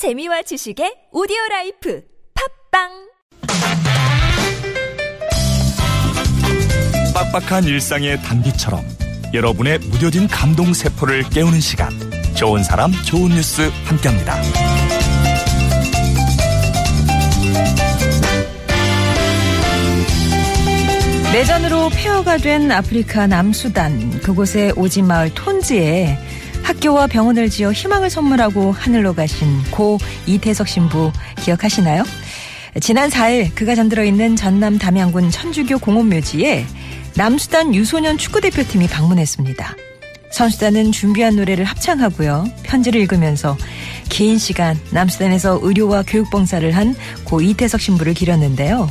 재미와 지식의 오디오 라이프 팟빵 빡빡한 일상의 단비처럼 여러분의 무뎌진 감동 세포를 깨우는 시간 좋은 사람 좋은 뉴스 함께합니다. 내전으로 폐허가 된 아프리카 남수단 그곳의 오지 마을 톤즈에 학교와 병원을 지어 희망을 선물하고 하늘로 가신 고 이태석 신부 기억하시나요? 지난 4일 그가 잠들어 있는 전남 담양군 천주교 공원묘지에 남수단 유소년 축구대표팀이 방문했습니다. 선수단은 준비한 노래를 합창하고요. 편지를 읽으면서 긴 시간 남수단에서 의료와 교육봉사를 한 고 이태석 신부를 기렸는데요.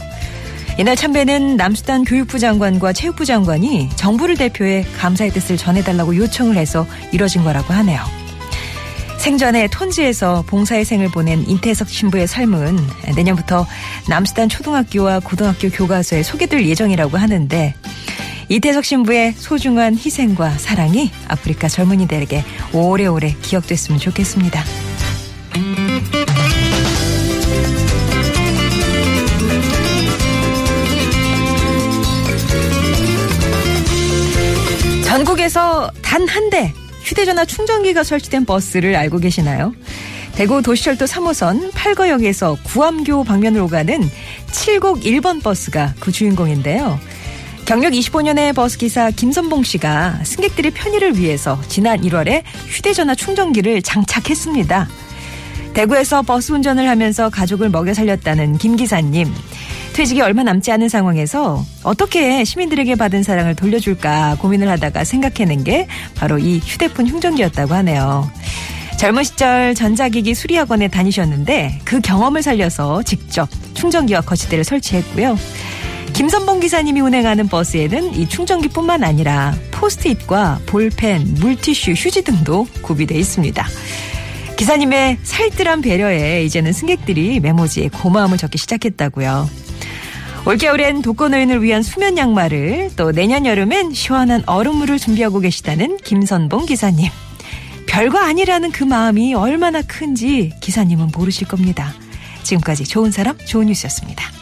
이날 참배는 남수단 교육부 장관과 체육부 장관이 정부를 대표해 감사의 뜻을 전해달라고 요청을 해서 이뤄진 거라고 하네요. 생전에 톤지에서 봉사의 생을 보낸 인태석 신부의 삶은 내년부터 남수단 초등학교와 고등학교 교과서에 소개될 예정이라고 하는데 이태석 신부의 소중한 희생과 사랑이 아프리카 젊은이들에게 오래오래 기억됐으면 좋겠습니다. 전국에서 단 한 대 휴대전화 충전기가 설치된 버스를 알고 계시나요? 대구 도시철도 3호선 8거역에서 구암교 방면으로 가는 701번 버스가 그 주인공인데요. 경력 25년의 버스기사 김선봉 씨가 승객들의 편의를 위해서 지난 1월에 휴대전화 충전기를 장착했습니다. 대구에서 버스 운전을 하면서 가족을 먹여 살렸다는 김 기사님. 퇴직이 얼마 남지 않은 상황에서 어떻게 시민들에게 받은 사랑을 돌려줄까 고민을 하다가 생각해낸 게 바로 이 휴대폰 충전기였다고 하네요. 젊은 시절 전자기기 수리학원에 다니셨는데 그 경험을 살려서 직접 충전기와 거치대를 설치했고요. 김선봉 기사님이 운행하는 버스에는 이 충전기뿐만 아니라 포스트잇과 볼펜, 물티슈, 휴지 등도 구비되어 있습니다. 기사님의 살뜰한 배려에 이제는 승객들이 메모지에 고마움을 적기 시작했다고요. 올겨울엔 독거노인을 위한 수면 양말을 또 내년 여름엔 시원한 얼음물을 준비하고 계시다는 김선봉 기사님. 별거 아니라는 그 마음이 얼마나 큰지 기사님은 모르실 겁니다. 지금까지 좋은 사람 좋은 뉴스였습니다.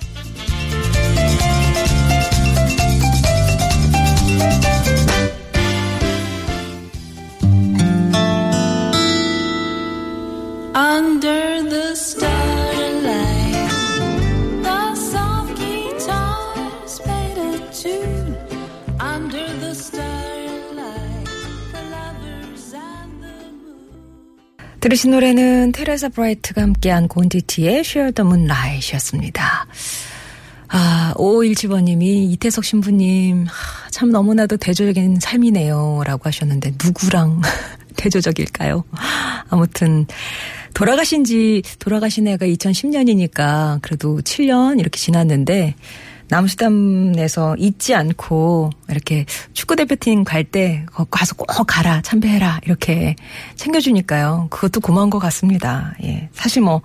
들으신 노래는 테레사 브라이트가 함께한 곤디티의 Share the Moonlight이었습니다. 아, 5517번님이 이태석 신부님, 하, 참 너무나도 대조적인 삶이네요. 라고 하셨는데, 누구랑 대조적일까요? 아무튼, 돌아가신 지, 돌아가신 해가 2010년이니까 그래도 7년 이렇게 지났는데, 남수담에서 잊지 않고 이렇게 축구 대표팀 갈 때 가서 꼭 가라 참배해라 이렇게 챙겨주니까요. 그것도 고마운 것 같습니다. 예. 사실 뭐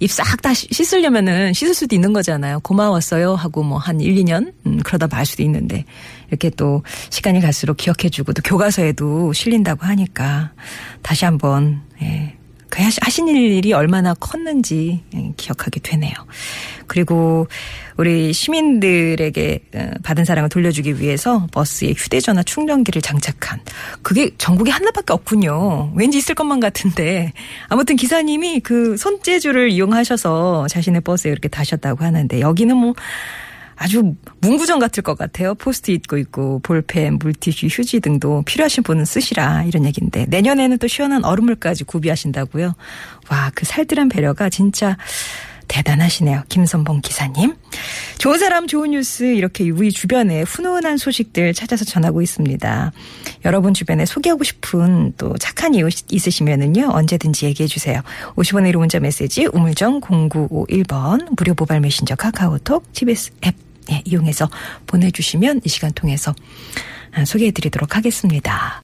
입 싹 다 씻으려면은 씻을 수도 있는 거잖아요. 고마웠어요 하고 뭐 한 1, 2년 음, 그러다 말 수도 있는데 이렇게 또 시간이 갈수록 기억해주고 또 교과서에도 실린다고 하니까 다시 한번 예. 그 하신 일이 얼마나 컸는지 예, 기억하게 되네요. 그리고 우리 시민들에게 어, 받은 사랑을 돌려주기 위해서 버스에 휴대전화 충전기를 장착한 그게 전국에 하나밖에 없군요. 왠지 있을 것만 같은데 아무튼 기사님이 그 손재주를 이용하셔서 자신의 버스에 이렇게 다셨다고 하는데 여기는 뭐 아주 문구점 같을 것 같아요. 포스트 잊고 있고 볼펜, 물티슈, 휴지 등도 필요하신 분은 쓰시라 이런 얘기인데 내년에는 또 시원한 얼음물까지 구비하신다고요. 와, 그 살뜰한 배려가 진짜 대단하시네요. 김선봉 기사님. 좋은 사람 좋은 뉴스 이렇게 우리 주변에 훈훈한 소식들 찾아서 전하고 있습니다. 여러분 주변에 소개하고 싶은 또 착한 이유 있으시면은요. 언제든지 얘기해 주세요. 50원의 1호 문자 메시지 우물정 0951번 무료 모바일 메신저 카카오톡 TBS 앱 예, 이용해서 보내주시면 이 시간 통해서 소개해 드리도록 하겠습니다.